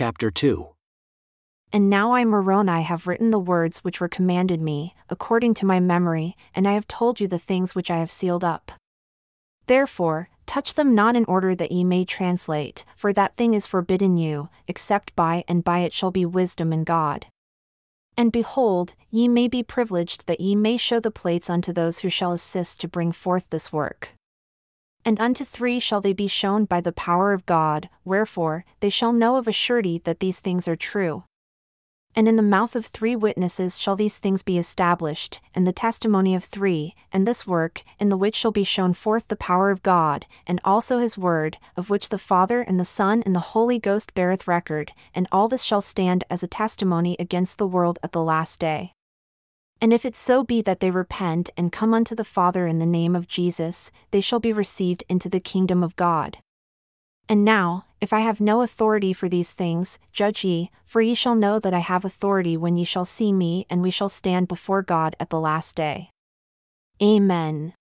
chapter 2. And now I, Moroni, have written the words which were commanded me, according to my memory, and I have told you the things which I have sealed up. Therefore, touch them not in order that ye may translate, for that thing is forbidden you, except by and by it shall be wisdom in God. And behold, ye may be privileged that ye may show the plates unto those who shall assist to bring forth this work. And unto three shall they be shown by the power of God, wherefore, they shall know of a surety that these things are true. And in the mouth of three witnesses shall these things be established, and the testimony of three, and this work, in the which shall be shown forth the power of God, and also his word, of which the Father and the Son and the Holy Ghost beareth record, and all this shall stand as a testimony against the world at the last day. And if it so be that they repent and come unto the Father in the name of Jesus, they shall be received into the kingdom of God. And now, if I have no authority for these things, judge ye, for ye shall know that I have authority when ye shall see me, and we shall stand before God at the last day. Amen.